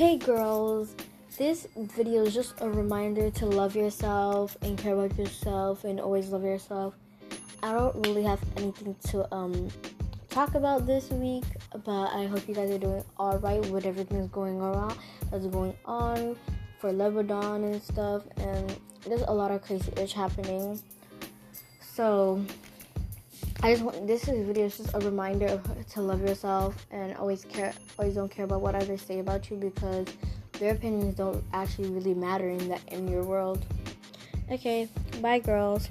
Hey girls, this video is just a reminder to love yourself and care about yourself and always love yourself. I don't really have anything to um talk about this week, but I hope you guys are doing all right with everything that's going around that's going on for Lebanon and stuff, and there's a lot of crazy ish happening. So I just want this is video is just a reminder of, to love yourself and always care always don't care about what others say about you because their opinions don't actually really matter in that in your world. Okay, bye girls.